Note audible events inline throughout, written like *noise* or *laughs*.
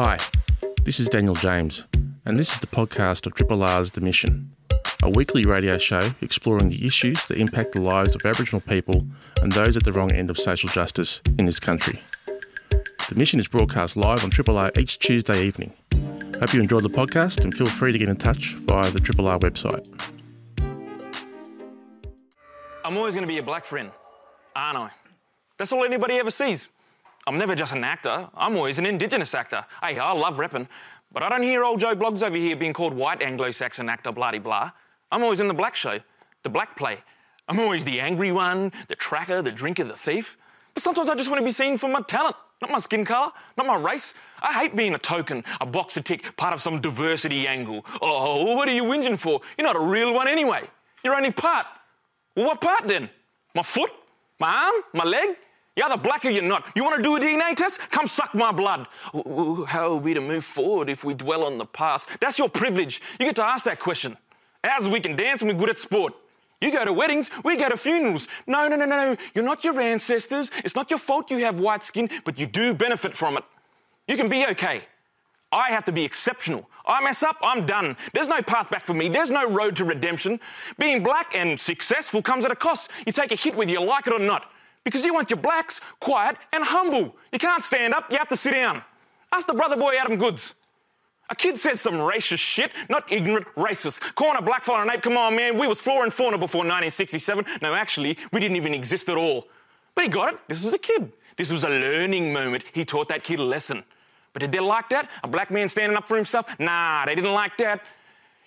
Hi, this is Daniel James, and this is the podcast of Triple R's The Mission, a weekly radio show exploring the issues that impact the lives of Aboriginal people and those at the wrong end of social justice in this country. The Mission is broadcast live on Triple R each Tuesday evening. Hope you enjoy the podcast and feel free to get in touch via the Triple R website. I'm always going to be a black friend, aren't I? That's all anybody ever sees. I'm never just an actor, I'm always an Indigenous actor. Hey, I love repping, but I don't hear old Joe Bloggs over here being called white Anglo Saxon actor, blah blah. I'm always in the black show, the black play. I'm always the angry one, the tracker, the drinker, the thief. But sometimes I just want to be seen for my talent, not my skin colour, not my race. I hate being a token, a box to tick, part of some diversity angle. Oh, what are you whinging for? You're not a real one anyway. You're only part. Well, what part then? My foot? My arm? My leg? You're either black or you're not. You want to do a DNA test? Come suck my blood. How are we to move forward if we dwell on the past? That's your privilege. You get to ask that question. As we can dance and we're good at sport. You go to weddings, we go to funerals. No, no, no, no. You're not your ancestors. It's not your fault you have white skin, but you do benefit from it. You can be okay. I have to be exceptional. I mess up, I'm done. There's no path back for me. There's no road to redemption. Being black and successful comes at a cost. You take a hit whether you like it or not. Because you want your blacks quiet and humble. You can't stand up, you have to sit down. Ask the brother boy Adam Goodes. A kid says some racist shit, not ignorant, racist. Calling a black fella an ape, come on, man, we was flora and fauna before 1967. No, actually, we didn't even exist at all. But he got it. This was a kid. This was a learning moment. He taught that kid a lesson. But did they like that? A black man standing up for himself? Nah, they didn't like that.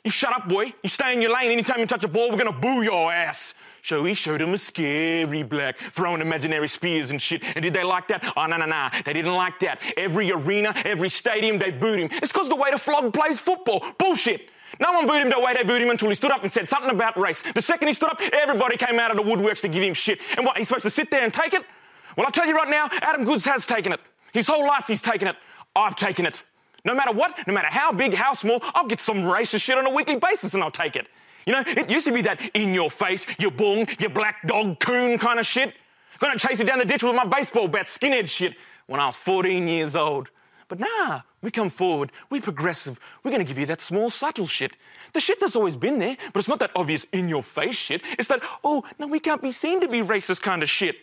You shut up, boy. You stay in your lane. Anytime you touch a ball, we're gonna boo your ass. So he showed him a scary black, throwing imaginary spears and shit. And did they like that? Oh, no, no, no. They didn't like that. Every arena, every stadium, they booed him. It's because the way the flog plays football. Bullshit. No one booed him the way they booed him until he stood up and said something about race. The second he stood up, everybody came out of the woodworks to give him shit. And what, he's supposed to sit there and take it? Well, I'll tell you right now, Adam Goodes has taken it. His whole life he's taken it. I've taken it. No matter what, no matter how big, how small, I'll get some racist shit on a weekly basis and I'll take it. You know, it used to be that in your face, you bung, you black dog coon kind of shit. Gonna chase you down the ditch with my baseball bat, skinhead shit, when I was 14 years old. But nah, we come forward, we progressive, we're gonna give you that small, subtle shit. The shit that's always been there, but it's not that obvious in your face shit. It's that, oh, no, we can't be seen to be racist kind of shit.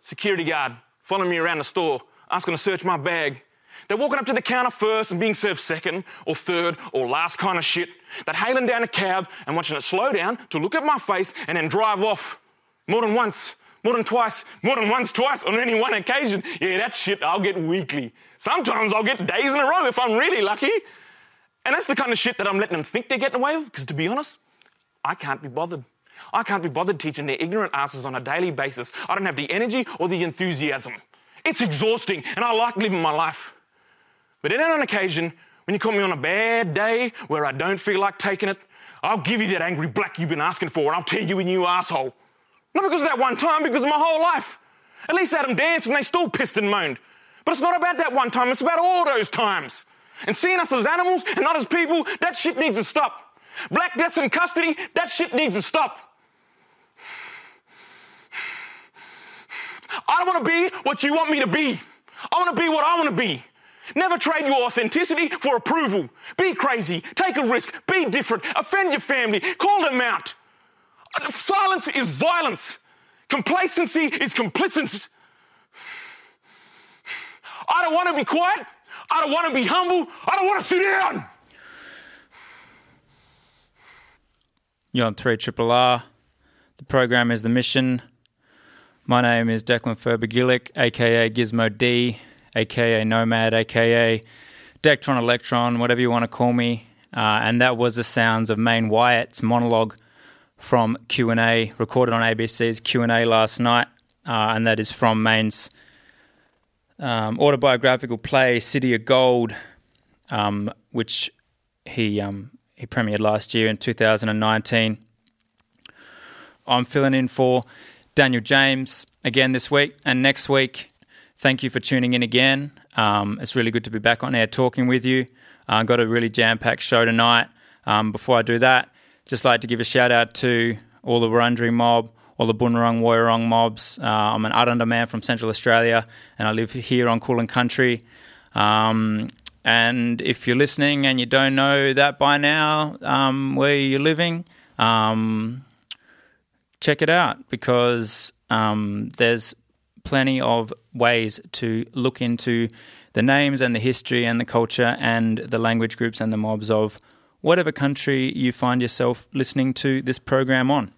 Security guard following me around the store, asking to search my bag. They're walking up to the counter first and being served second or third or last kind of shit. They're hailing down a cab and watching it slow down to look at my face and then drive off. More than once, more than twice, more than once, twice, on any one occasion. Yeah, that shit I'll get weekly. Sometimes I'll get days in a row if I'm really lucky. And that's the kind of shit that I'm letting them think they're getting away with, because to be honest, I can't be bothered. I can't be bothered teaching their ignorant asses on a daily basis. I don't have the energy or the enthusiasm. It's exhausting, and I like living my life. But then on occasion, when you call me on a bad day where I don't feel like taking it, I'll give you that angry black you've been asking for, and I'll tear you a new asshole. Not because of that one time, because of my whole life. At least Adam danced and they still pissed and moaned. But it's not about that one time, it's about all those times. And seeing us as animals and not as people, that shit needs to stop. Black deaths in custody, that shit needs to stop. I don't want to be what you want me to be. I want to be what I want to be. Never trade your authenticity for approval. Be crazy, take a risk, be different, offend your family, call them out. Silence is violence. Complacency is complicity. I don't want to be quiet. I don't want to be humble. I don't want to sit down. You're on 3 Triple R. The program is The Mission. My name is Declan Furber aka Gizmo D, aka Nomad, aka Dectron Electron, whatever you want to call me. Uh, and that was the sounds of Meyne Wyatt's monologue from Q&A, recorded on ABC's Q&A last night. Uh, and that is from Meyne's um, autobiographical play, City of Gold, um, which he, um, he premiered last year in 2019. I'm filling in for Daniel James again this week and next week. Thank you for tuning in again. Um, it's really good to be back on air talking with you. Uh, got a really jam packed show tonight. Um, before I do that, just like to give a shout out to all the Wurundjeri mob, all the Bunurong Woiwurrung mobs. Uh, I'm an Arrernte man from Central Australia, and I live here on Kulin Country. Um, and if you're listening and you don't know that by now, um, where you're living, um, check it out because um, there's plenty of ways to look into the names and the history and the culture and the language groups and the mobs of whatever country you find yourself listening to this program on.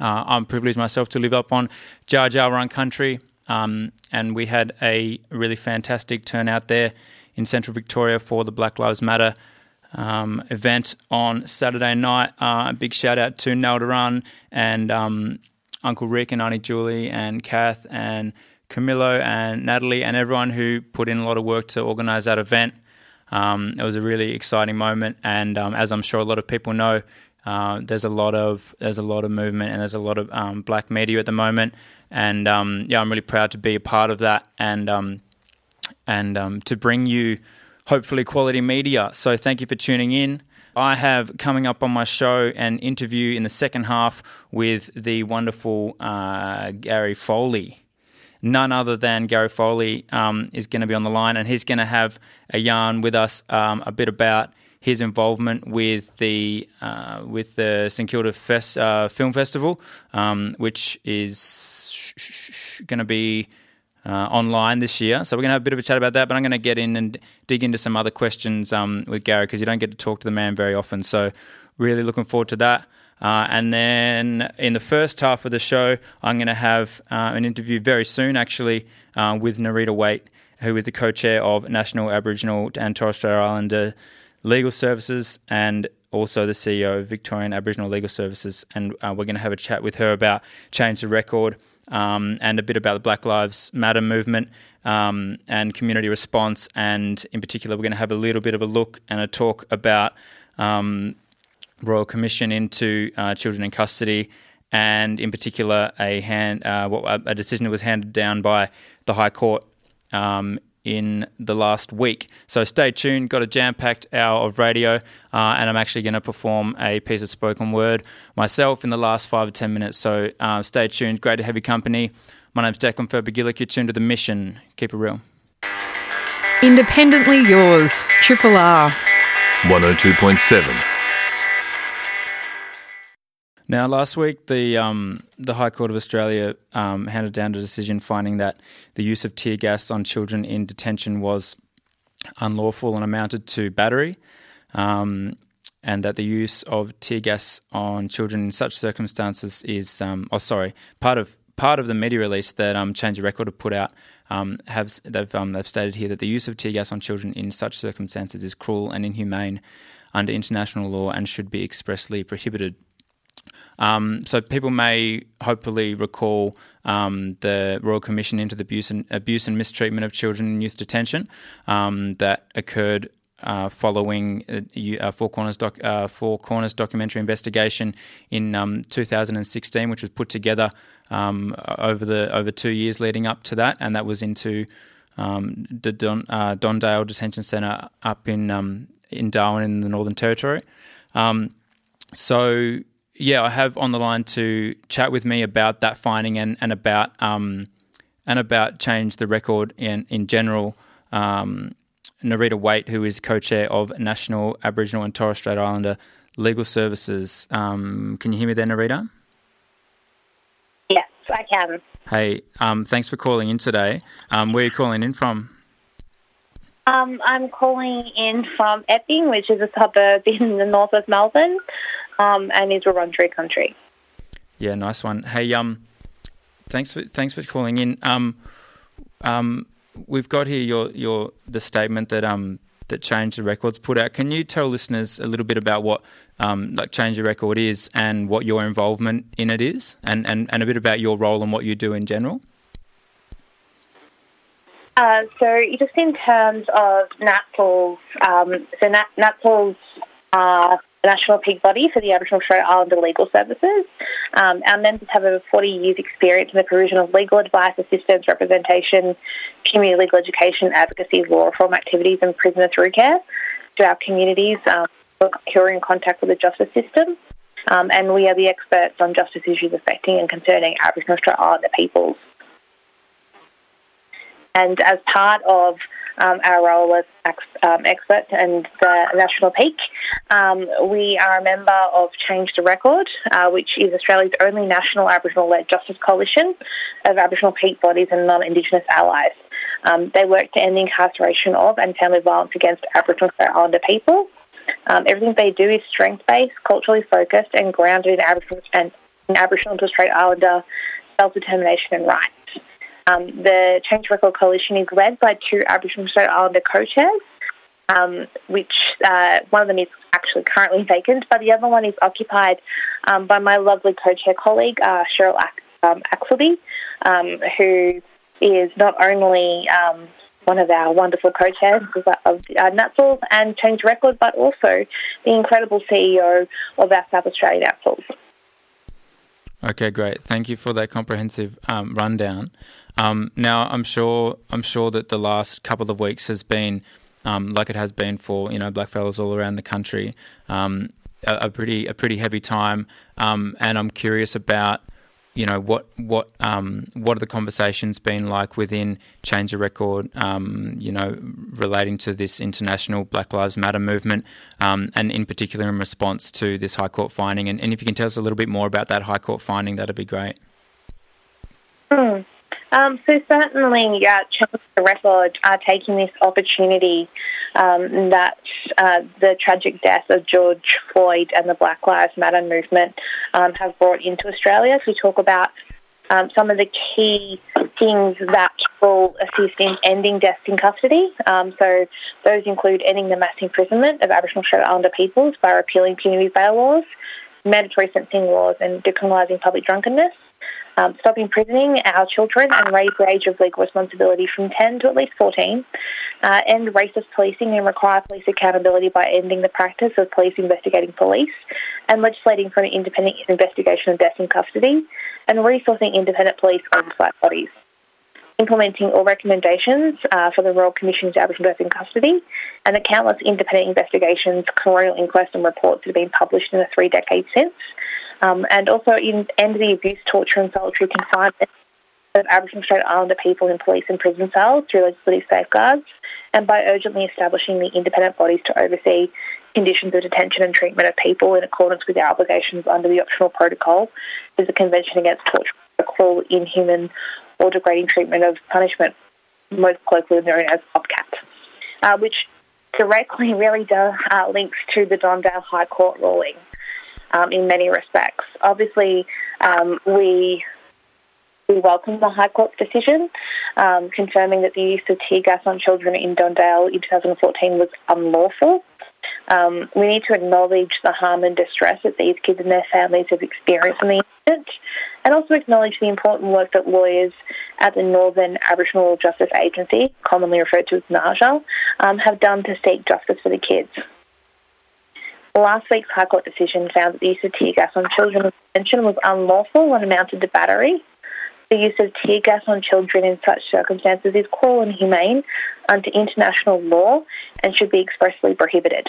Uh, I'm privileged myself to live up on Dja Dja Wurrung country, um, and we had a really fantastic turnout there in central Victoria for the Black Lives Matter um, event on Saturday night. Uh, a big shout out to Naldaran and um, Uncle Rick and Auntie Julie and Kath and Camillo and Natalie and everyone who put in a lot of work to organise that event. Um, it was a really exciting moment, and um, as I'm sure a lot of people know, uh, there's a lot of there's a lot of movement and there's a lot of um, black media at the moment, and um, yeah, I'm really proud to be a part of that and um, and um, to bring you hopefully quality media. So thank you for tuning in. I have coming up on my show an interview in the second half with the wonderful uh, Gary Foley. None other than Gary Foley um, is going to be on the line, and he's going to have a yarn with us um, a bit about his involvement with the uh, with the St Kilda Fest, uh, Film Festival, um, which is going to be uh, online this year. So we're going to have a bit of a chat about that, but I'm going to get in and dig into some other questions um, with Gary because you don't get to talk to the man very often. So really looking forward to that. Uh, and then in the first half of the show, I'm going to have uh, an interview very soon, actually, uh, with Nerita Waight, who is the co-chair of National Aboriginal and Torres Strait Islander Legal Services and also the CEO of Victorian Aboriginal Legal Services. And uh, we're going to have a chat with her about Change the Record um, and a bit about the Black Lives Matter movement um, and community response. And in particular, we're going to have a little bit of a look and a talk about um, Royal Commission into uh, children in custody. And in particular, a hand uh, a decision that was handed down by the High Court um, in the last week. So stay tuned. Got a jam packed hour of radio, uh, and I'm actually going to perform a piece of spoken word myself in the last five or ten minutes. So uh, stay tuned. Great to have your company. My name's Declan Furber-Gillick. You're tuned to The Mission. Keep it real. Independently yours, Triple R. 102.7. Now, last week, the um, the High Court of Australia um, handed down a decision finding that the use of tear gas on children in detention was unlawful and amounted to battery, um, and that the use of tear gas on children in such circumstances is, um, oh, sorry, part of part of the media release that um, Change the Record have put out. Um, have they've they've stated here that the use of tear gas on children in such circumstances is cruel and inhumane under international law and should be expressly prohibited. Um, so people may hopefully recall um, the Royal Commission into the abuse and, abuse and mistreatment of children in youth detention um, that occurred uh, following a, a Four Corners doc, uh, Four Corners documentary investigation in um, 2016, which was put together um, over the over two years leading up to that, and that was into um, the Don, uh, Don, Dale Detention Centre up in in Darwin in the Northern Territory. so yeah, I have on the line to chat with me about that finding and and about um, and about change the record in in general. Um, Nerita Waight, who is co-chair of National Aboriginal and Torres Strait Islander Legal Services. Um, can you hear me there, Nerita? Yes, I can. Hey, um, thanks for calling in today. Um, where are you calling in from? Um, I'm calling in from Epping, which is a suburb in the north of Melbourne um, and is Wurundjeri country. Yeah, nice one. Hey, um, thanks for thanks for calling in. Um, um, we've got here your your the statement that um that Change the Records put out. Can you tell listeners a little bit about what um, like Change the Record is and what your involvement in it is, and, and, and a bit about your role and what you do in general? Uh, so, just in terms of NATSILS, um, so Nat, uh, the national peak body for the Aboriginal Strait Islander Legal Services. Um, our members have over 40 years' experience in the provision of legal advice, assistance, representation, community legal education, advocacy, law reform activities, and prisoner through care to our communities um, who are in contact with the justice system. Um, and we are the experts on justice issues affecting and concerning Aboriginal Strait Islander peoples. And as part of um, our role as ex- um, expert and the National Peak. Um, we are a member of Change the Record, uh, which is Australia's only national Aboriginal-led justice coalition of Aboriginal peak bodies and non-Indigenous allies. Um, they work to end the incarceration of and family violence against Aboriginal and Islander people. Um, everything they do is strength-based, culturally focused, and grounded in Aboriginal and in Aboriginal and Torres Strait Islander self-determination and rights. Um, the Change Record Coalition is led by two Aboriginal Strait Islander co-chairs, um, which uh, one of them is actually currently vacant, but the other one is occupied um, by my lovely co-chair colleague, uh, Cheryl um, Axleby, um, who is not only um, one of our wonderful co-chairs of uh, and Change Record, but also the incredible CEO of our South Australian NATSLs. Okay, great. Thank you for that comprehensive rundown. Um, now, I'm sure I'm sure that the last couple of weeks has been, um, like it has been for you know blackfellas all around the country, um, a, a, pretty a pretty heavy time. Um, and I'm curious about you know what what um, what are the conversations been like within Change the Record, um, you know, relating to this international Black Lives Matter movement, and in particular in response to this High Court finding. And, and, if you can tell us a little bit more about that High Court finding, that'd be great. Mm. Um, so certainly, yeah, Change the Record are taking this opportunity um, that uh, the tragic death of George Floyd and the Black Lives Matter movement um, have brought into Australia to talk about um, some of the key things that will assist in ending deaths in custody. Um, so those include ending the mass imprisonment of Aboriginal Strait Islander peoples by repealing punitive bail laws, mandatory sentencing laws, and decriminalising public drunkenness um, stop imprisoning our children and raise the age of legal responsibility from 10 to at least 14, uh, end racist policing and require police accountability by ending the practice of police investigating police, and legislating for an independent investigation of deaths in custody, and resourcing independent police oversight bodies. Implementing all recommendations uh, for the Royal Commission into Aboriginal Deaths in Custody, and the countless independent investigations, coronial inquests, and reports that have been published in the three decades since, um, and also in, end the abuse, torture, and solitary confinement of Aboriginal Strait Islander people in police and prison cells through legislative safeguards, and by urgently establishing the independent bodies to oversee conditions of detention and treatment of people in accordance with their obligations under the optional protocol is the Convention Against Torture, cruel, inhuman, or degrading treatment of punishment, most colloquially known as OPCAT, uh, which directly *laughs* really does, uh, links to the Don Dale High Court ruling um, in many respects. Obviously, um, we we welcome the High Court's decision um, confirming that the use of tear gas on children in Don Dale in 2014 was unlawful. Um, we need to acknowledge the harm and distress that these kids and their families have experienced in the incident, and also acknowledge the important work that lawyers at the Northern Aboriginal Justice Agency, commonly referred to as NAAJA, um, have done to seek justice for the kids. Last week's High Court decision found that the use of tear gas on children in detention was unlawful and amounted to battery. The use of tear gas on children in such circumstances is cruel and inhumane under international law and should be expressly prohibited.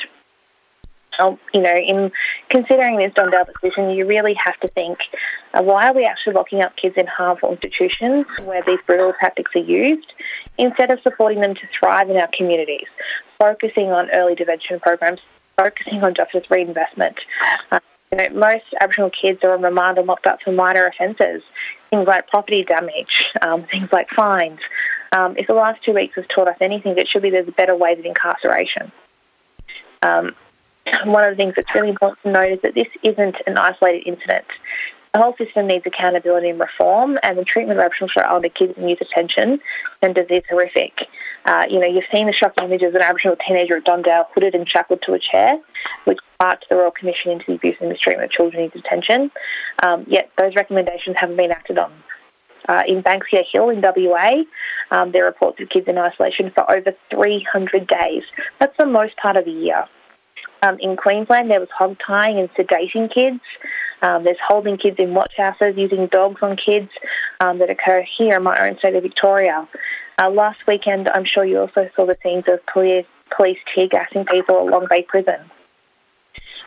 You know, in considering this Don Dale decision, you really have to think uh, why are we actually locking up kids in harmful institutions where these brutal tactics are used instead of supporting them to thrive in our communities, focusing on early intervention programs focusing on justice reinvestment. Uh, you know, most Aboriginal kids are on remand and locked up for minor offences, things like property damage, um, things like fines. Um, if the last two weeks has taught us anything, it should be there's a better way than incarceration. Um, one of the things that's really important to note is that this isn't an isolated incident. The whole system needs accountability and reform, and the treatment of Aboriginal Strait Islander kids in youth detention centres is horrific. Uh, you know, you've seen the shocking images of an Aboriginal teenager at Don Dale hooded and shackled to a chair, which sparked the Royal Commission into the abuse and mistreatment of children in detention. Um, yet those recommendations haven't been acted on. Uh, in Banksia Hill in WA, um, there are reports of kids in isolation for over 300 days. That's the most part of the year. Um, in Queensland, there was hog tying and sedating kids. Um, there's holding kids in watch houses, using dogs on kids um, that occur here in my own state of Victoria. Uh, last weekend, I'm sure you also saw the scenes of police, police tear gassing people at Long Bay Prison,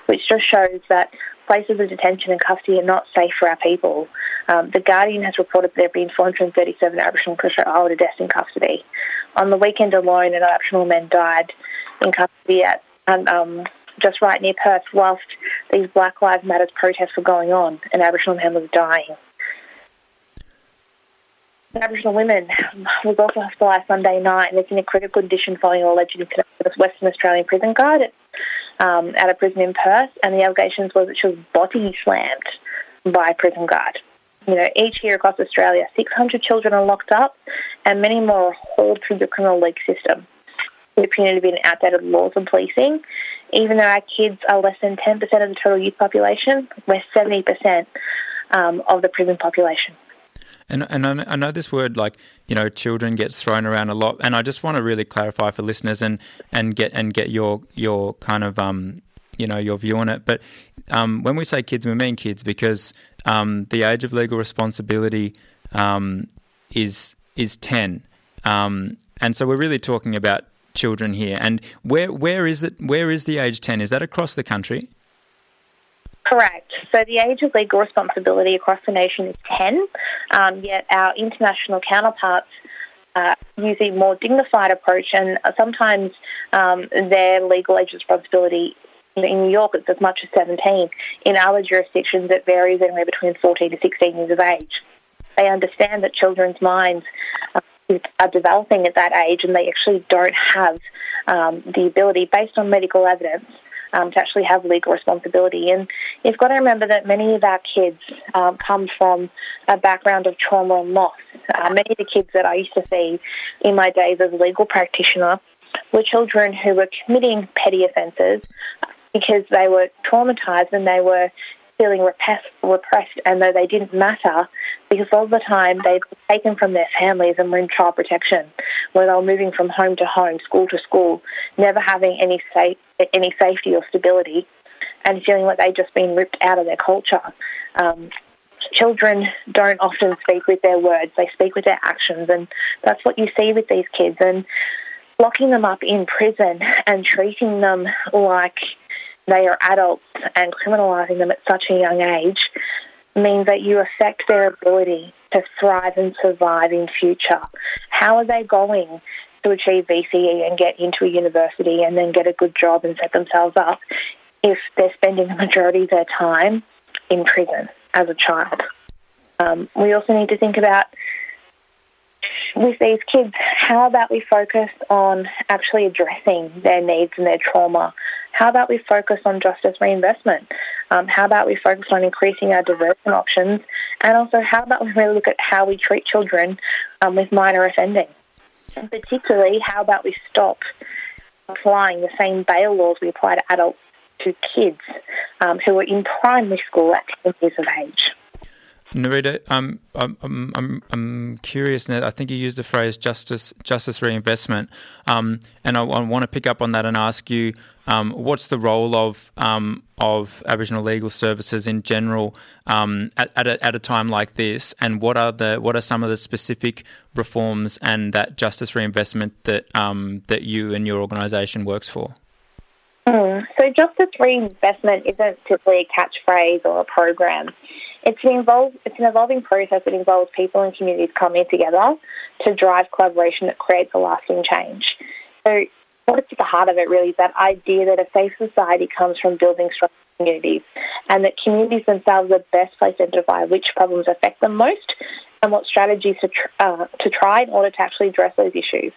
which just shows that places of detention and custody are not safe for our people. Um, the Guardian has reported there have been 437 Aboriginal and Torres Islander deaths in custody. on the weekend alone, an Aboriginal man died in custody at um, just right near Perth whilst these Black Lives Matters protests were going on. An Aboriginal man was dying. Aboriginal woman was also hospitalised Sunday night and is in a critical condition following an alleged incident with a Western Australian prison guard um, at a prison in Perth. And the allegations was that she was body slammed by a prison guard. You know, each year across Australia, 600 children are locked up and many more are hauled through the criminal league system. We appear to be an outdated laws and policing. Even though our kids are less than 10% of the total youth population, we're 70% um, of the prison population. And and I know this word like you know children gets thrown around a lot, and I just want to really clarify for listeners and and get and get your your kind of um you know your view on it. But um, when we say kids, we mean kids because um, the age of legal responsibility um, is is ten, um, and so we're really talking about children here. And where where is it? Where is the age ten? Is that across the country? Correct. So the age of legal responsibility across the nation is 10, um, yet our international counterparts uh, use a more dignified approach, and sometimes um, their legal age of responsibility in New York it's as much as 17. In other jurisdictions, it varies anywhere between 14 to 16 years of age. They understand that children's minds uh, are developing at that age, and they actually don't have um, the ability, based on medical evidence, um, to actually have legal responsibility. And you've got to remember that many of our kids um, come from a background of trauma and loss. Uh, many of the kids that I used to see in my days as a legal practitioner were children who were committing petty offences because they were traumatised and they were feeling repressed, repressed and though they didn't matter because all the time they'd taken from their families and were in child protection where they were moving from home to home, school to school, never having any safe, any safety or stability and feeling like they'd just been ripped out of their culture. Um, children don't often speak with their words, they speak with their actions and that's what you see with these kids and locking them up in prison and treating them like they are adults and criminalising them at such a young age means that you affect their ability to thrive and survive in future. How are they going to achieve VCE and get into a university and then get a good job and set themselves up if they're spending the majority of their time in prison as a child? Um, we also need to think about with these kids, how about we focus on actually addressing their needs and their trauma how about we focus on justice reinvestment? Um, how about we focus on increasing our diversion options? And also, how about we really look at how we treat children um, with minor offending? And particularly, how about we stop applying the same bail laws we apply to adults to kids um, who are in primary school at 10 years of age? Nerita, um, I'm, I'm, I'm, curious. I think you used the phrase justice justice reinvestment, um, and I, I, want to pick up on that and ask you, um, what's the role of um, of Aboriginal legal services in general um, at, at a, at, a, time like this, and what are the what are some of the specific reforms and that justice reinvestment that um, that you and your organisation works for? Mm. So, justice reinvestment isn't simply a catchphrase or a program. It's an, it's an evolving process that involves people and communities coming together to drive collaboration that creates a lasting change. So, what's at the heart of it really is that idea that a safe society comes from building strong communities and that communities themselves are best placed to identify which problems affect them most and what strategies to, tr- uh, to try in order to actually address those issues.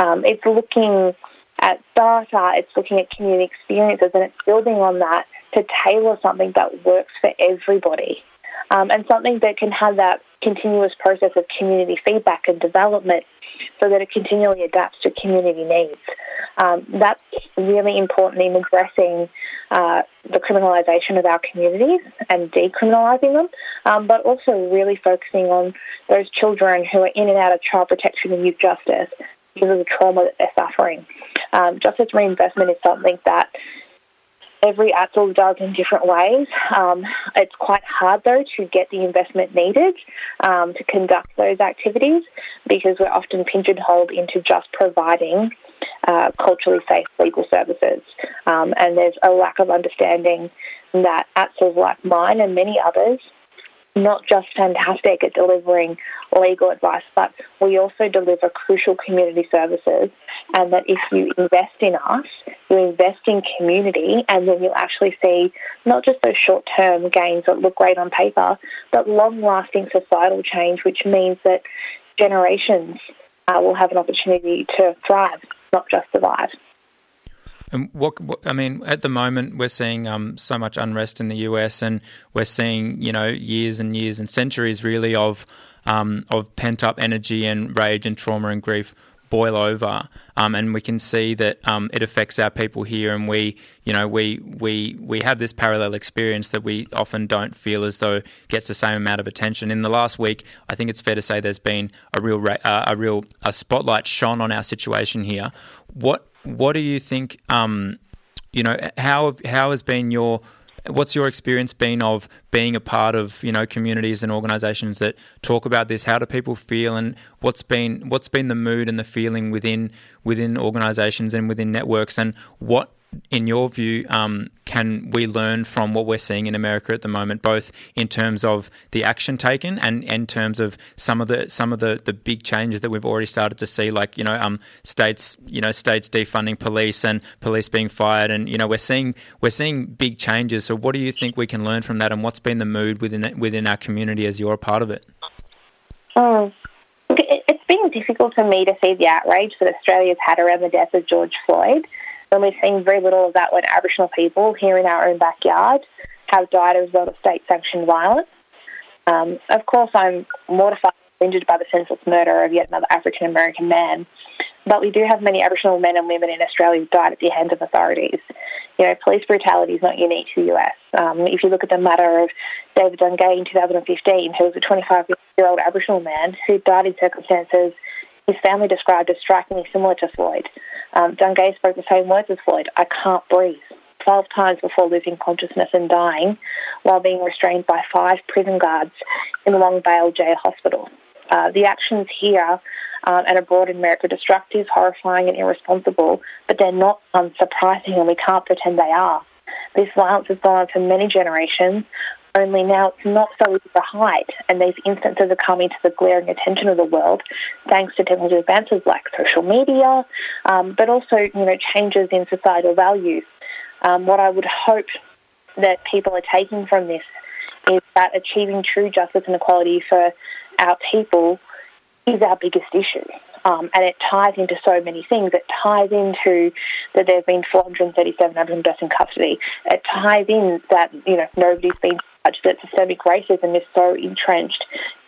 Um, it's looking at data, it's looking at community experiences, and it's building on that to tailor something that works for everybody um, and something that can have that continuous process of community feedback and development so that it continually adapts to community needs. Um, that's really important in addressing uh, the criminalisation of our communities and decriminalising them, um, but also really focusing on those children who are in and out of child protection and youth justice because of the trauma that they're suffering. Um, justice reinvestment is something that every ATSL does in different ways. Um, it's quite hard, though, to get the investment needed um, to conduct those activities because we're often pigeonholed into just providing uh, culturally safe legal services. Um, and there's a lack of understanding that ATSLs like mine and many others not just fantastic at delivering legal advice, but we also deliver crucial community services. And that if you invest in us, you invest in community, and then you'll actually see not just those short term gains that look great on paper, but long lasting societal change, which means that generations uh, will have an opportunity to thrive, not just survive. And what, what, I mean, at the moment, we're seeing um, so much unrest in the US, and we're seeing you know years and years and centuries really of um, of pent up energy and rage and trauma and grief boil over, um, and we can see that um, it affects our people here, and we, you know, we we we have this parallel experience that we often don't feel as though gets the same amount of attention. In the last week, I think it's fair to say there's been a real uh, a real a spotlight shone on our situation here. What what do you think? Um, you know, how how has been your what's your experience been of being a part of you know communities and organisations that talk about this? How do people feel, and what's been what's been the mood and the feeling within within organisations and within networks, and what in your view, um, can we learn from what we're seeing in America at the moment, both in terms of the action taken and in terms of some of the some of the, the big changes that we've already started to see, like you know, um, states you know states defunding police and police being fired, and you know we're seeing we're seeing big changes. So, what do you think we can learn from that, and what's been the mood within within our community as you're a part of it? Oh. It's been difficult for me to see the outrage that Australia's had around the death of George Floyd. And we've seen very little of that when Aboriginal people here in our own backyard have died as a result of state sanctioned violence. Um, of course, I'm mortified and injured by the senseless murder of yet another African American man. But we do have many Aboriginal men and women in Australia who died at the hands of authorities. You know, police brutality is not unique to the US. Um, if you look at the matter of David Dungay in 2015, who was a 25 year old Aboriginal man who died in circumstances his family described as strikingly similar to Floyd. Um, Dungay spoke the same words as Floyd I can't breathe. 12 times before losing consciousness and dying while being restrained by five prison guards in Long Bay Jail Hospital. Uh, the actions here um, and abroad in America are destructive, horrifying, and irresponsible, but they're not unsurprising, and we can't pretend they are. This violence has gone on for many generations, only now it's not so easy to hide, and these instances are coming to the glaring attention of the world thanks to technology advances like social media, um, but also you know changes in societal values. Um, what I would hope that people are taking from this is that achieving true justice and equality for our people is our biggest issue. Um, and it ties into so many things. It ties into that there have been 437 Aboriginal deaths in custody. It ties in that you know nobody's been judged. That systemic racism is so entrenched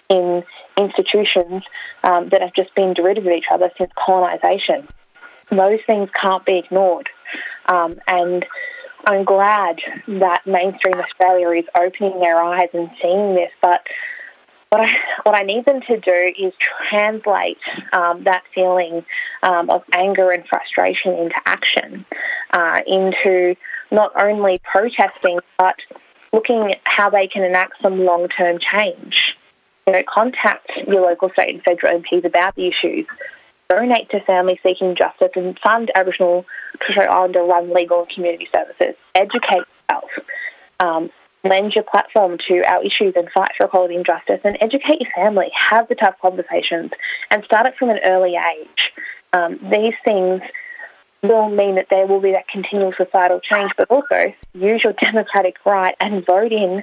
in institutions um, that have just been derivative of each other since colonisation. Those things can't be ignored, um, and I'm glad that mainstream Australia is opening their eyes and seeing this, but what I, what I need them to do is translate um, that feeling um, of anger and frustration into action, uh, into not only protesting, but looking how they can enact some long term change. You know, contact your local, state, and federal MPs about the issues. Donate to families seeking justice and fund Aboriginal Torres Islander run legal and community services. Educate yourself. Um, lend your platform to our issues and fight for equality and justice and educate your family, have the tough conversations and start it from an early age. Um, these things will mean that there will be that continual societal change, but also use your democratic right and vote in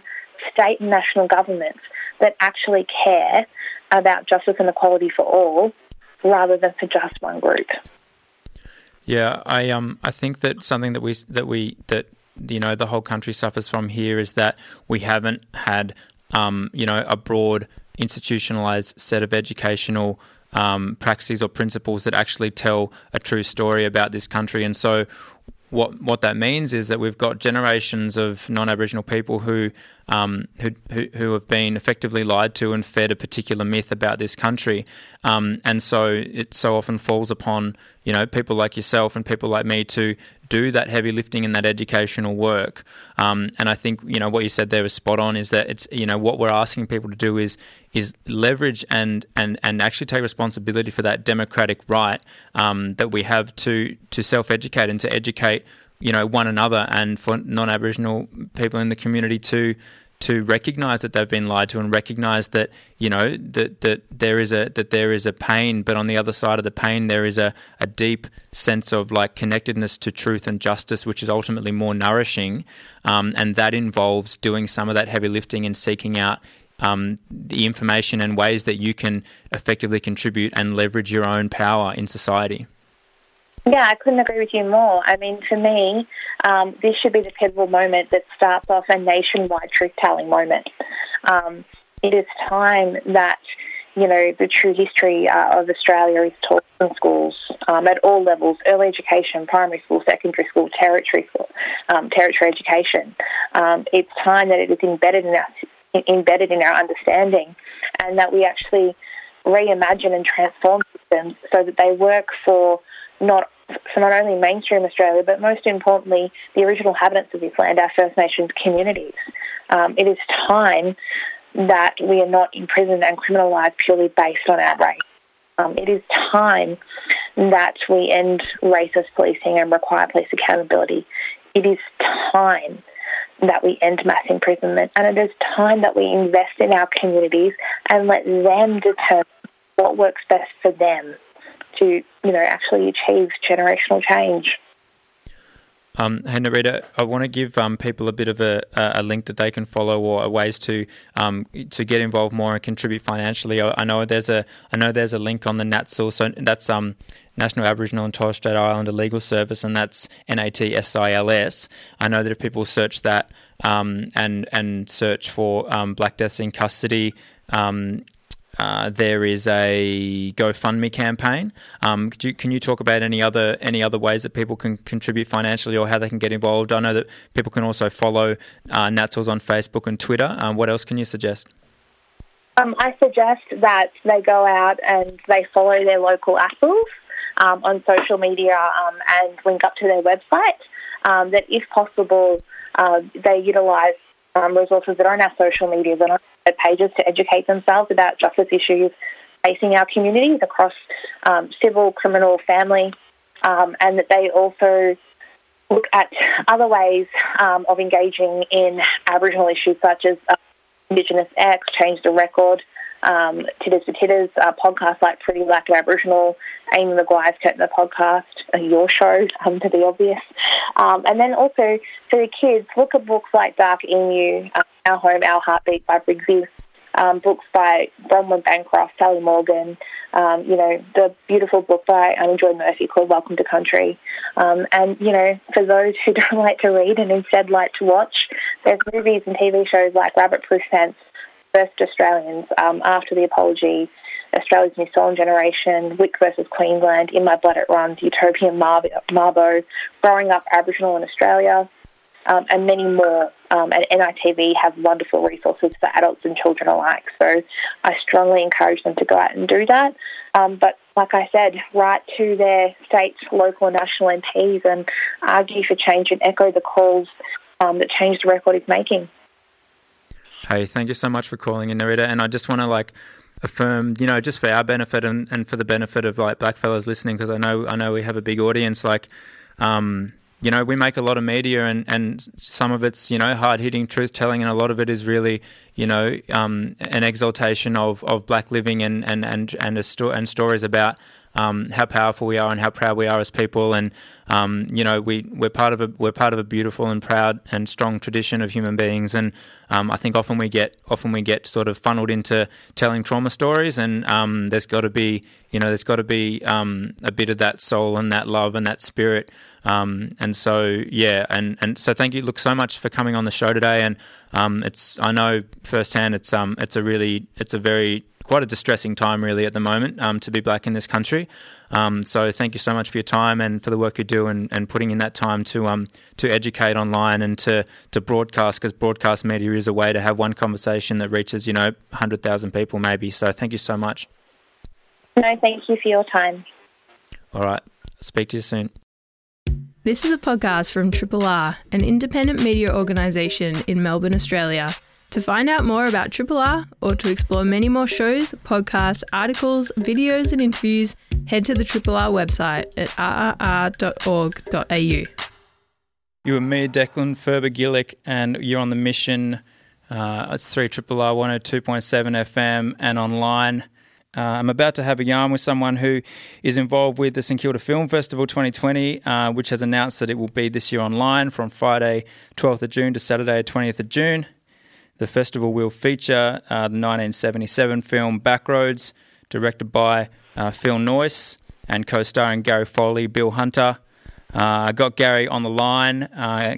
state and national governments that actually care about justice and equality for all rather than for just one group. Yeah, I um I think that something that we that we that you know the whole country suffers from here is that we haven't had um, you know a broad institutionalized set of educational um, practices or principles that actually tell a true story about this country. And so what what that means is that we've got generations of non-Aboriginal people who, um, who, who have been effectively lied to and fed a particular myth about this country, um, and so it so often falls upon you know people like yourself and people like me to do that heavy lifting and that educational work. Um, and I think you know what you said there was spot on. Is that it's you know what we're asking people to do is is leverage and and and actually take responsibility for that democratic right um, that we have to to self educate and to educate you know one another and for non Aboriginal people in the community to to recognize that they've been lied to and recognize that you know that that there is a that there is a pain, but on the other side of the pain there is a, a deep sense of like connectedness to truth and justice, which is ultimately more nourishing, um, and that involves doing some of that heavy lifting and seeking out um, the information and ways that you can effectively contribute and leverage your own power in society. Yeah, I couldn't agree with you more. I mean, for me, um, this should be the pivotal moment that starts off a nationwide truth telling moment. Um, it is time that you know the true history uh, of Australia is taught in schools um, at all levels: early education, primary school, secondary school, territory school, um, territory education. Um, it's time that it is embedded in our embedded in our understanding, and that we actually reimagine and transform systems so that they work for not for not only mainstream Australia, but most importantly, the original inhabitants of this land, our First Nations communities. Um, it is time that we are not imprisoned and criminalised purely based on our race. Um, it is time that we end racist policing and require police accountability. It is time that we end mass imprisonment, and it is time that we invest in our communities and let them determine what works best for them to, you know, actually achieve generational change. Um, hey Nerita, I want to give um, people a bit of a, a, link that they can follow or ways to um, to get involved more and contribute financially. I, I, know there's a I know there's a link on the NATSIL, so that's um, National Aboriginal and Torres Strait Islander Legal Service, and that's NATSILS. I know that if people search that um, and and search for um, Black Deaths in Custody. Um, uh, there is a GoFundMe campaign. Um, can you talk about any other any other ways that people can contribute financially or how they can get involved? I know that people can also follow uh, NATSILS on Facebook and Twitter. Um, what else can you suggest? Um, I suggest that they go out and they follow their local Apples um, on social media um, and link up to their website. Um, that if possible, uh, they utilise um, resources that are on our social media and on our pages to educate themselves about justice issues facing our communities across um, civil, criminal, family, um, and that they also look at other ways um, of engaging in Aboriginal issues such as uh, Indigenous X, Change the Record, um, Titters for Titters, uh, podcasts like Pretty Black Aboriginal, Amy Maguire's the podcast, uh, your show, um, to be obvious. Um, and then also for the kids, look at books like Dark Emu, uh, Our Home, Our Heartbeat by Briggsy, um, books by Bronwyn Bancroft, Sally Morgan, um, you know, the beautiful book by Aunty Joy Murphy called Welcome to Country. Um, and, you know, for those who *laughs* don't like to read and instead like to watch, there's movies and TV shows like Rabbit Proof Fence, First Australians, um, After the Apology, Australia's New Stolen Generation, Wik versus Queensland, In My Blood It Runs, Utopian Mabo. Growing Up Aboriginal in Australia, um, and many more. Um, and NITV have wonderful resources for adults and children alike. So I strongly encourage them to go out and do that. Um, but like I said, write to their states, local and national MPs and argue for change and echo the calls um, that Change the Record is making. Hey, thank you so much for calling in, Nerita. And I just want to like affirm, you know, just for our benefit and, and for the benefit of like black fellas listening, because I know I know we have a big audience. Like, um, you know, we make a lot of media, and, and some of it's you know hard hitting truth telling, and a lot of it is really you know um, an exaltation of, of black living and and and and, sto- and stories about um, how powerful we are and how proud we are as people. And um, you know, we we're part of a we're part of a beautiful and proud and strong tradition of human beings. And um, I think often we get often we get sort of funneled into telling trauma stories. And um, there's got to be you know there's got to be um, a bit of that soul and that love and that spirit. Um, and so yeah, and, and so thank you, look so much for coming on the show today. And it's I know firsthand it's um it's a really it's a very quite a distressing time, really, at the moment um, to be black in this country. Um, so, thank you so much for your time and for the work you do and, and putting in that time to um, to educate online and to to broadcast because broadcast media is a way to have one conversation that reaches you know hundred thousand people maybe. So, thank you so much. No, thank you for your time. All right, speak to you soon. This is a podcast from Triple R, an independent media organisation in Melbourne, Australia. To find out more about Triple R or to explore many more shows, podcasts, articles, videos, and interviews, head to the Triple R website at rrr.org.au. You and me, Declan Furber Gillick, and you're on the mission Uh, it's 3 Triple R 102.7 FM and online. Uh, I'm about to have a yarn with someone who is involved with the St Kilda Film Festival 2020, uh, which has announced that it will be this year online from Friday 12th of June to Saturday 20th of June. The festival will feature uh, the 1977 film Backroads, directed by uh, Phil Noyce and co starring Gary Foley, Bill Hunter. Uh, I got Gary on the line. Uh,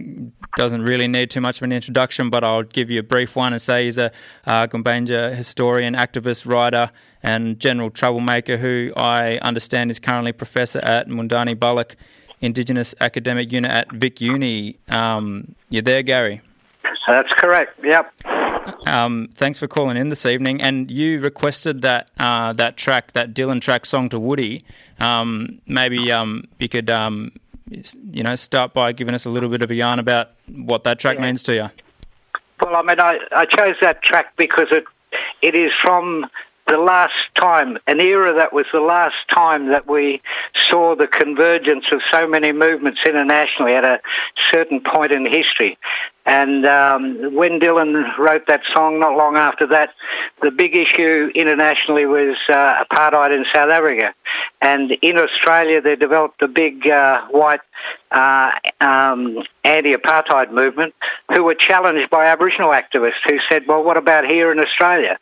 doesn't really need too much of an introduction, but I'll give you a brief one and say he's a uh, Gumbaynggirr historian, activist, writer, and general troublemaker who I understand is currently professor at Moondani Balluk Indigenous Academic Unit at Vic Uni. Um, you there, Gary? That's correct. Yep. Um, thanks for calling in this evening. And you requested that uh, that track, that Dylan track song to Woody. Um, maybe um, you could, um, you know, start by giving us a little bit of a yarn about what that track Yeah. means to you. Well, I mean, I, I chose that track because it it is from the last time, an era that was the last time that we saw the convergence of so many movements internationally at a certain point in history. And um, when Dylan wrote that song, not long after that, the big issue internationally was uh, apartheid in South Africa. And in Australia, they developed a big uh, white uh, um, anti-apartheid movement who were challenged by Aboriginal activists who said, well, what about here in Australia?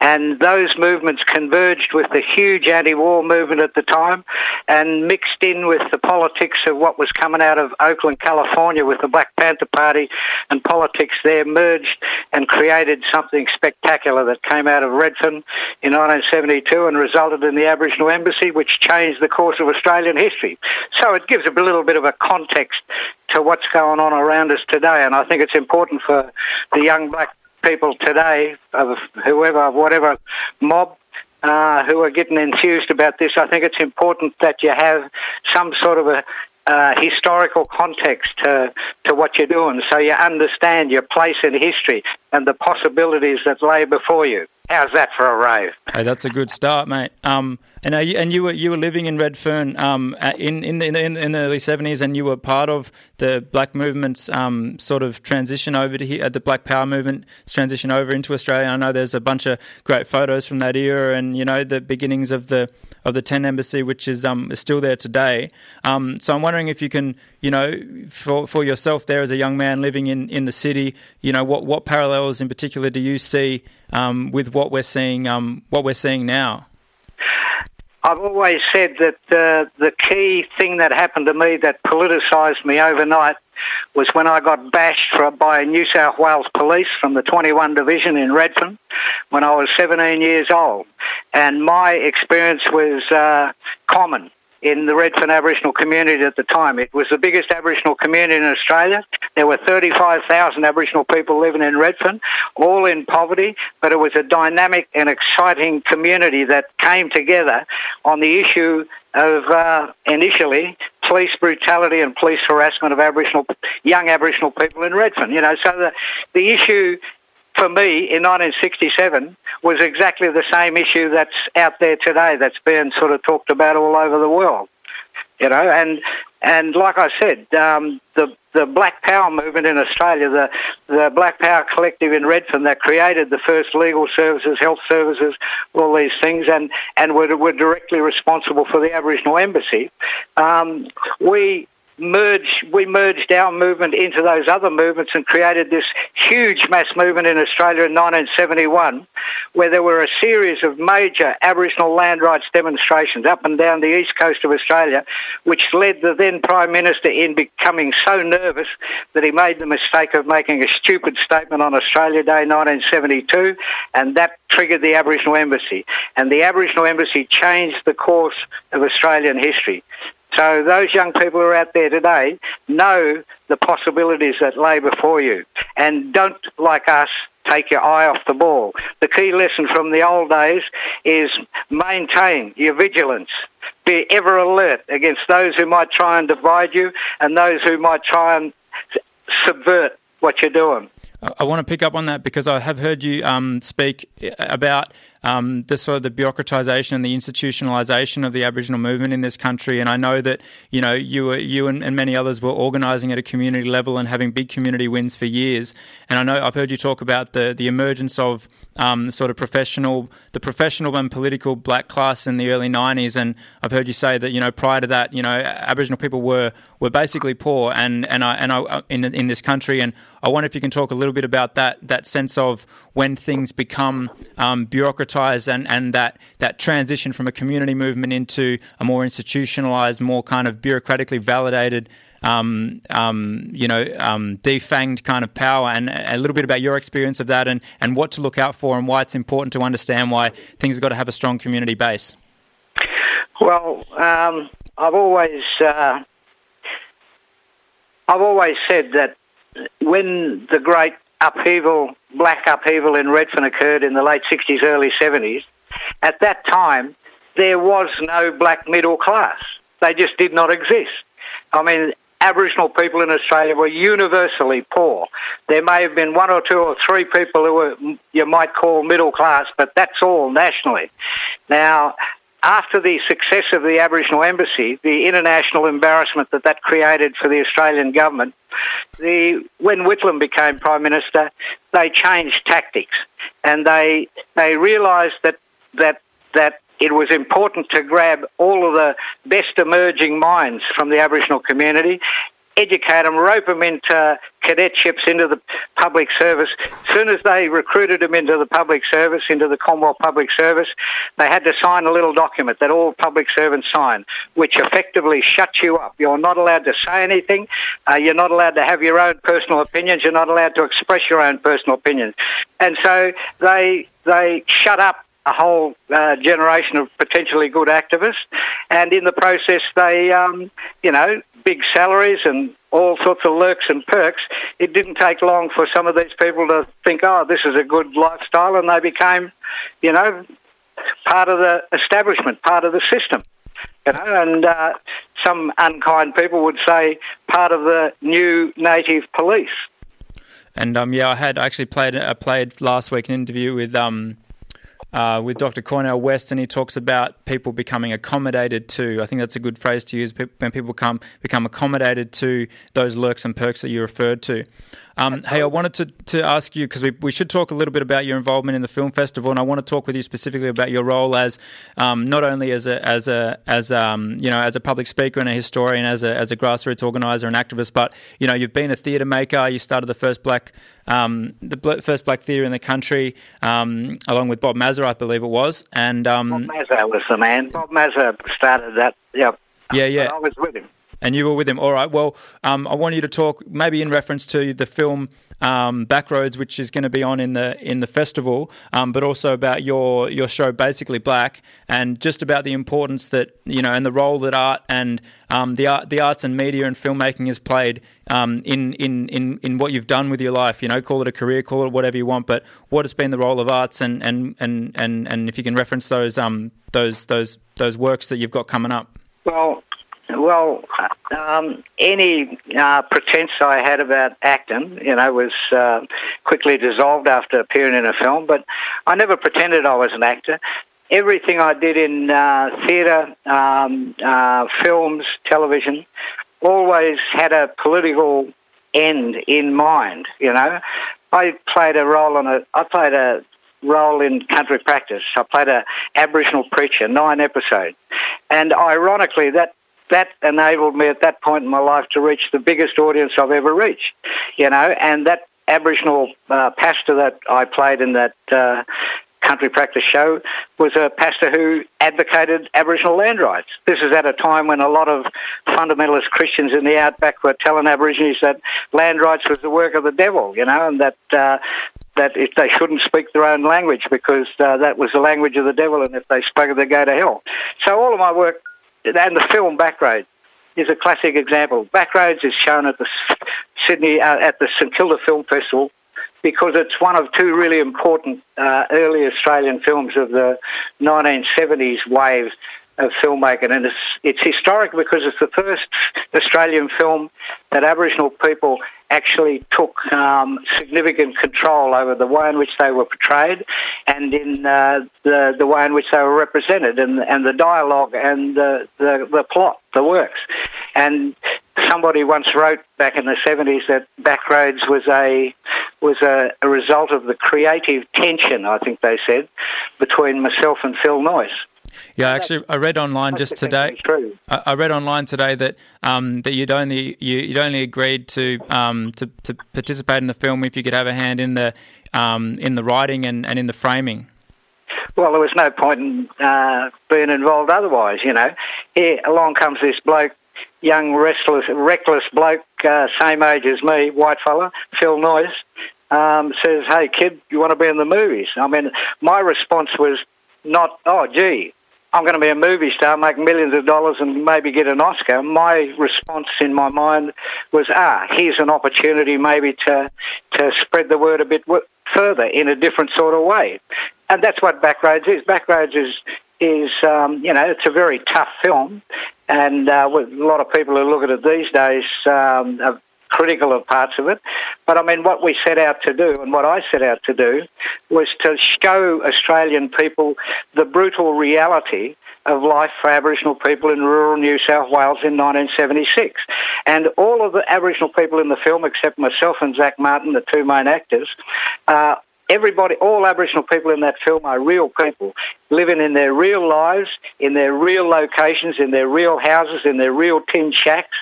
And those movements converged with the huge anti-war movement at the time and mixed in with the politics of what was coming out of Oakland, California with the Black Panther Party and politics there merged and created something spectacular that came out of Redfern in 1972 and resulted in the Aboriginal Embassy, which changed the course of Australian history. So it gives a little bit of a context to what's going on around us today, and I think it's important for the young black people today, of whoever, whatever mob uh, who are getting enthused about this, I think it's important that you have some sort of a uh, historical context to, to what you're doing so you understand your place in history and the possibilities that lay before you. How's that for a rave? Hey, that's a good start, mate. Um, and you, and you were you were living in Redfern um, in, in in in the early seventies, and you were part of the Black movement's um, sort of transition over to here, uh, the Black Power movement transition over into Australia. I know there's a bunch of great photos from that era, and you know the beginnings of the of the Tent Embassy, which is um is still there today. Um, so I'm wondering if you can, you know, for for yourself there as a young man living in, in the city, you know, what what parallels in particular do you see um, with what we're seeing um, what we're seeing now? I've always said that uh, the key thing that happened to me that politicised me overnight was when I got bashed for, by New South Wales police from the 21 Division in Redfern when I was 17 years old. And my experience was uh, common in the Redfern Aboriginal community at the time. It was the biggest Aboriginal community in Australia. There were 35,000 Aboriginal people living in Redfern, all in poverty, but it was a dynamic and exciting community that came together on the issue of uh, initially police brutality and police harassment of Aboriginal young Aboriginal people in Redfern. You know, so the the issue for me in 1967 was exactly the same issue that's out there today that's being sort of talked about all over the world. You know, and and like I said, um, the the Black Power movement in Australia, the the Black Power Collective in Redfern that created the first legal services, health services, all these things, and and were, were directly responsible for the Aboriginal Embassy. Um, we merged we merged our movement into those other movements and created this huge mass movement in Australia in 1971 where there were a series of major Aboriginal land rights demonstrations up and down the east coast of Australia which led the then Prime Minister in becoming so nervous that he made the mistake of making a stupid statement on Australia Day 1972 and that triggered the Aboriginal Embassy. And the Aboriginal Embassy changed the course of Australian history so those young people who are out there today know the possibilities that lay before you and don't, like us, take your eye off the ball. The key lesson from the old days is maintain your vigilance. Be ever alert against those who might try and divide you and those who might try and subvert what you're doing. I want to pick up on that because I have heard you um, speak about um, the sort of the bureaucratisation and the institutionalisation of the Aboriginal movement in this country. And I know that you know you were, you and, and many others were organising at a community level and having big community wins for years. And I know I've heard you talk about the the emergence of um, sort of professional the professional and political black class in the early '90s. And I've heard you say that you know prior to that, you know Aboriginal people were were basically poor and and I and I in in this country and I wonder if you can talk a little bit about that that sense of when things become um, bureaucratized and, and that that transition from a community movement into a more institutionalized, more kind of bureaucratically validated. Um, um, you know, um, defanged kind of power, and a little bit about your experience of that, and, and what to look out for, and why it's important to understand why things have got to have a strong community base. Well, um, I've always uh, I've always said that when the great upheaval, black upheaval in Redfern occurred in the late 60s, early 70s, at that time there was no black middle class. They just did not exist. I mean, Aboriginal people in Australia were universally poor. There may have been one or two or three people who were, you might call middle class, but that's all nationally. Now, after the success of the Aboriginal Embassy, the international embarrassment that that created for the Australian government, the, when Whitlam became Prime Minister, they changed tactics. And they, they realised that, that, that it was important to grab all of the best emerging minds from the Aboriginal community educate them, rope them into cadetships, into the public service. As soon as they recruited them into the public service, into the Commonwealth Public Service, they had to sign a little document that all public servants sign, which effectively shuts you up. You're not allowed to say anything. Uh, you're not allowed to have your own personal opinions. You're not allowed to express your own personal opinions. And so they they shut up a whole uh, generation of potentially good activists, and in the process, they, um, you know, big salaries and all sorts of lurks and perks. It didn't take long for some of these people to think, oh, this is a good lifestyle, and they became, you know, part of the establishment, part of the system. You know, and uh, some unkind people would say part of the new native police. And um, yeah, I had actually played I played last week an interview with um, uh, with Dr. Cornel West, and he talks about people becoming accommodated to. I think that's a good phrase to use when people come become accommodated to those lurks and perks that you referred to. Um, hey, I wanted to, to ask you because we, we should talk a little bit about your involvement in the film festival, and I want to talk with you specifically about your role as um, not only as a as a as um, you know as a public speaker and a historian, as a as a grassroots organizer and activist, but you know you've been a theatre maker. You started the first black um, the first black theatre in the country, um, along with Bob Maza, I believe it was. And um, Bob Maza was the man. Bob Maza started that. Yep. Yeah, yeah. I was with him. And you were with him. All right. Well, um, I want you to talk maybe in reference to the film um, Backroads, which is going to be on in the in the festival, um, but also about your your show, basically Black, and just about the importance that you know and the role that art and um, the art, the arts and media and filmmaking has played um, in, in in in what you've done with your life. You know, call it a career, call it whatever you want, but what has been the role of arts and and and and, and if you can reference those um those those those works that you've got coming up. Well, well, um, any uh, pretense I had about acting, you know, was uh, quickly dissolved after appearing in a film. But I never pretended I was an actor. Everything I did in uh, theatre, um, uh, films, television, always had a political end in mind. You know, I played a role on a. I played a role in country practice. I played a Aboriginal preacher, nine episodes, and ironically, that that enabled me at that point in my life to reach the biggest audience I've ever reached, you know, and that Aboriginal uh, pastor that I played in that uh, country practice show was a pastor who advocated Aboriginal land rights. This is at a time when a lot of fundamentalist Christians in the outback were telling Aborigines that land rights was the work of the devil, you know, and that uh, that if they shouldn't speak their own language because uh, that was the language of the devil, and if they spoke it, they'd go to hell. So all of my work and the film Backroads is a classic example. Backroads is shown at the Sydney uh, at the St Kilda Film Festival because it's one of two really important uh, early Australian films of the 1970s wave of filmmaking, and it's it's historic because it's the first Australian film that Aboriginal people actually took um, significant control over the way in which they were portrayed and in uh, the, the way in which they were represented and, and the dialogue and the, the, the plot, the works. And somebody once wrote back in the 70s that Backroads was a was a, a result of the creative tension, I think they said, between myself and Phil Noyce. Yeah, actually, I read online just today. True. I read online today that um, that you'd only you, would only agreed to, um, to to participate in the film if you could have a hand in the um, in the writing and, and in the framing. Well, there was no point in uh, being involved otherwise, you know. Here along comes this bloke, young, restless, reckless bloke, uh, same age as me, white fella, Phil Noyce, um, says, "Hey kid, you want to be in the movies?" I mean, my response was not, "Oh, gee, I'm going to be a movie star, make millions of dollars, and maybe get an Oscar. My response in my mind was, ah, here's an opportunity maybe to to spread the word a bit further in a different sort of way, and that's what Backroads is. Backroads is is um, you know it's a very tough film, and uh, a lot of people who look at it these days um, are critical of parts of it. But I mean, what we set out to do, and what I set out to do, was to show Australian people the brutal reality of life for Aboriginal people in rural New South Wales in 1976. And all of the Aboriginal people in the film, except myself and Zac Martin, the two main actors, uh, everybody, all Aboriginal people in that film are real people living in their real lives, in their real locations, in their real houses, in their real tin shacks,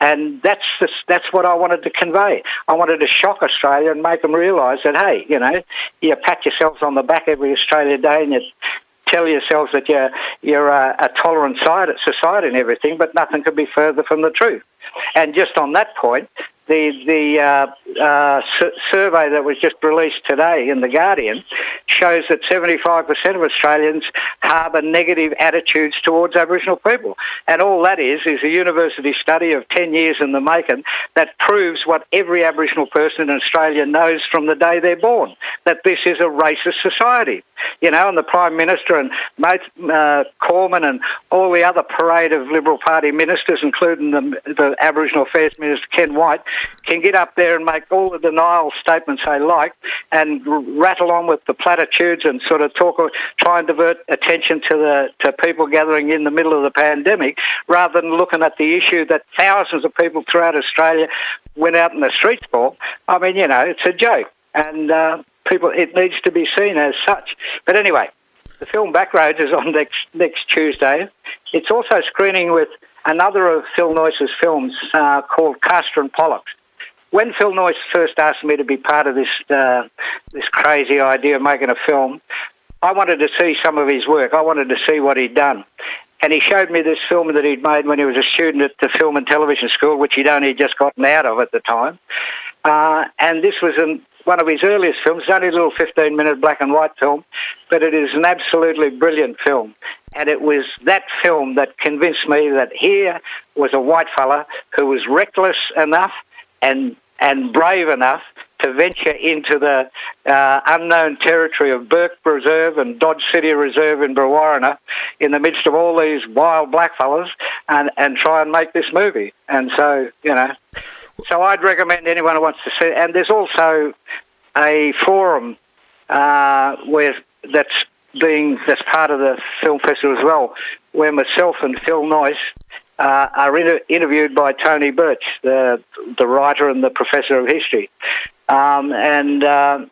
and that's the, that's what I wanted to convey. I wanted to shock Australia and make them realise that hey, you know, you pat yourselves on the back every Australia Day and you tell yourselves that you're you're a, a tolerant society and everything, but nothing could be further from the truth. And just on that point, the the uh, uh, survey that was just released today in the Guardian shows that 75% of Australians harbour negative attitudes towards Aboriginal people, and all that is is a university study of 10 years in the making that proves what every Aboriginal person in Australia knows from the day they're born that this is a racist society. You know, and the Prime Minister and Mate, uh, Cormann and all the other parade of Liberal Party ministers, including the, the Aboriginal Affairs Minister Ken Wyatt, can get up there and make all the denial statements they like and rattle on with the platitudes and sort of talk, try and divert attention to the to people gathering in the middle of the pandemic, rather than looking at the issue that thousands of people throughout Australia went out in the streets for. I mean, you know, it's a joke, and uh, people it needs to be seen as such. But anyway, the film Backroads is on *laughs* next next Tuesday. It's also screening with another of Phil Noyce's films uh, called Castor and Pollux. When Phil Noyce first asked me to be part of this uh, this crazy idea of making a film, I wanted to see some of his work. I wanted to see what he'd done. And he showed me this film that he'd made when he was a student at the Film and Television School, which he'd only just gotten out of at the time. Uh, and this was an, one of his earliest films. It's only a little 15 minute black and white film, but it is an absolutely brilliant film. And it was that film that convinced me that here was a white fella who was reckless enough and and brave enough to venture into the uh, unknown territory of Bourke Reserve and Dodge City Reserve in Brewarrina in the midst of all these wild blackfellas and, and try and make this movie. And so, you know, so I'd recommend anyone who wants to see. And there's also a forum uh, where that's being that's part of the film festival as well, where myself and Phil Noyce uh, are inter- interviewed by Tony Birch, the the writer and the professor of history, um, and uh,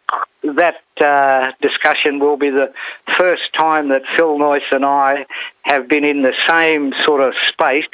that uh, discussion will be the first time that Phil Noyce and I have been in the same sort of space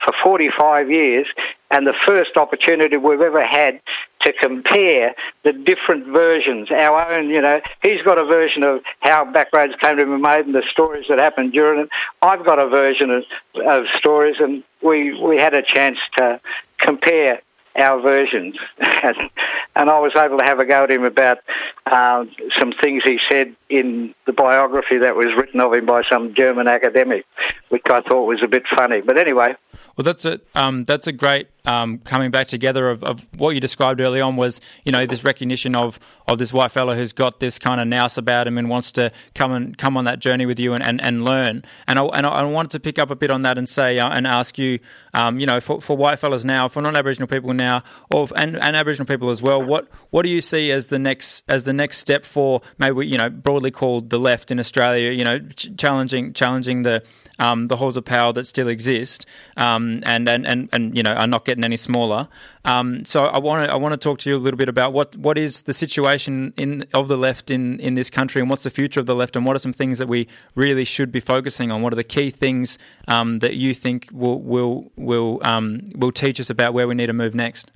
for 45 years and the first opportunity we've ever had to compare the different versions. Our own, you know, he's got a version of how Backroads came to be made and the stories that happened during it. I've got a version of, of stories, and we, we had a chance to compare our versions. *laughs* and, I was able to have a go at him about uh, some things he said in the biography that was written of him by some German academic, which I thought was a bit funny. But anyway. Well, that's a um, that's a great um, coming back together of, of, what you described early on was you know this recognition of of this white fellow who's got this kind of nous about him and wants to come and come on that journey with you and, and, and learn. And I, and I wanted to pick up a bit on that and say uh, and ask you, um, you know, for, for white fellas now, for non-Aboriginal people now, or and, and Aboriginal people as well, what what do you see as the next as the next step for maybe you know broadly called the left in Australia? You know, ch- challenging challenging the um, the halls of power that still exist, um, and, and, and, and you know are not getting any smaller. Um, so I want to I want to talk to you a little bit about what, what is the situation in of the left in, in this country, and what's the future of the left, and what are some things that we really should be focusing on. What are the key things um, that you think will will will um, will teach us about where we need to move next?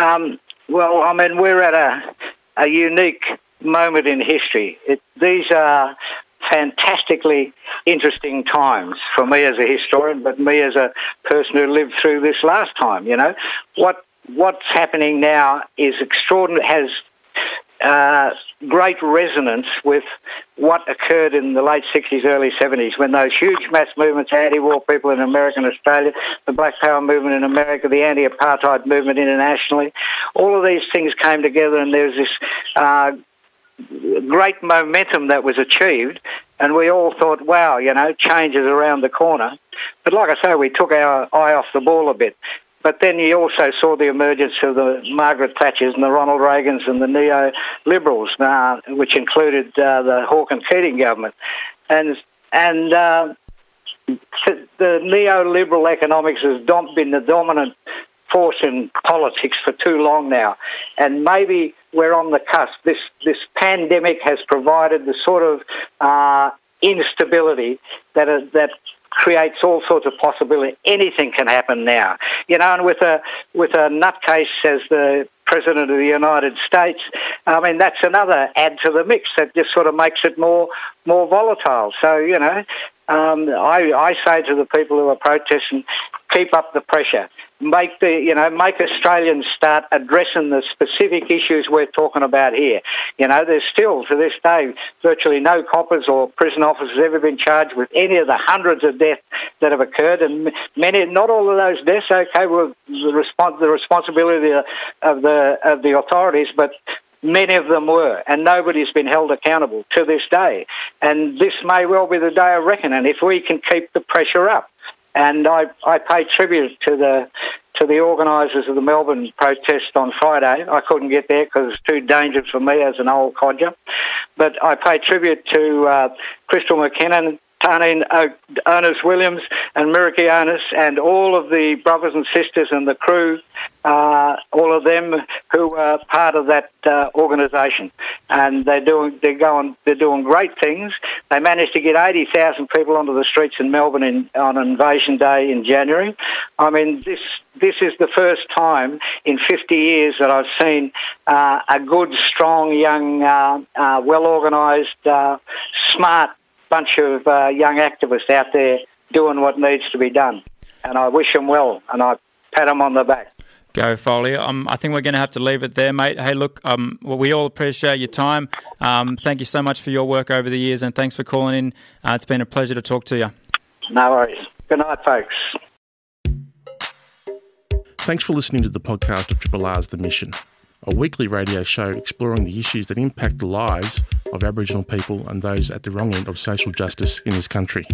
Um, well, I mean, we're at a a unique moment in history. It, these are fantastically interesting times for me as a historian, but me as a person who lived through this last time. You know, what what's happening now is extraordinary. Has uh, great resonance with what occurred in the late 60s, early 70s, when those huge mass movements, anti-war people in America and Australia, the Black Power movement in America, the anti-apartheid movement internationally, all of these things came together, and there's this uh, great momentum that was achieved, and we all thought, wow, you know, change is around the corner. But like I say, we took our eye off the ball a bit. But then you also saw the emergence of the Margaret Thatchers and the Ronald Reagans and the neo-liberals, uh, which included uh, the Hawke and Keating government. And, and uh, the neoliberal economics has been the dominant force in politics for too long now. And maybe we're on the cusp. This this pandemic has provided the sort of uh, instability that uh, that creates all sorts of possibility. Anything can happen now, you know. And with a with a nutcase as the president of the United States, I mean that's another add to the mix that just sort of makes it more more volatile. So you know, um, I I say to the people who are protesting, keep up the pressure make the you know make Australians start addressing the specific issues we're talking about here. You know, there's still to this day virtually no coppers or prison officers ever been charged with any of the hundreds of deaths that have occurred, and many, not all of those deaths, okay, were the, respons- the responsibility of the of the authorities, but Many of them were, and nobody's been held accountable to this day. And this may well be the day of reckoning if we can keep the pressure up. And I, I pay tribute to the to the organisers of the Melbourne protest on Friday. I couldn't get there because it's too dangerous for me as an old codger. But I pay tribute to uh, Crystal McKinnon, Tarneen Onus Williams and Meriki Onus and all of the brothers and sisters and the crew, uh, all of them who are part of that uh, organisation, and they're doing they're going they're doing great things. They managed to get eighty thousand people onto the streets in Melbourne in, on Invasion Day in January. I mean this this is the first time in 50 years that I've seen uh, a good, strong, young, uh, uh, well organised, uh, smart bunch of uh, young activists out there doing what needs to be done. And I wish them well, and I pat them on the back. Go Foley. Um, I think we're going to have to leave it there, mate. Hey, look, um, well, we all appreciate your time. Um, thank you so much for your work over the years, and thanks for calling in. Uh, it's been a pleasure to talk to you. No worries. Good night, folks. Thanks for listening to the podcast of Triple R's The Mission a weekly radio show exploring the issues that impact the lives of Aboriginal people and those at the wrong end of social justice in this country.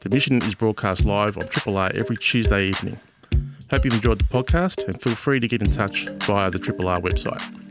The mission is broadcast live on Triple R every Tuesday evening. Hope you've enjoyed the podcast and feel free to get in touch via the Triple R website.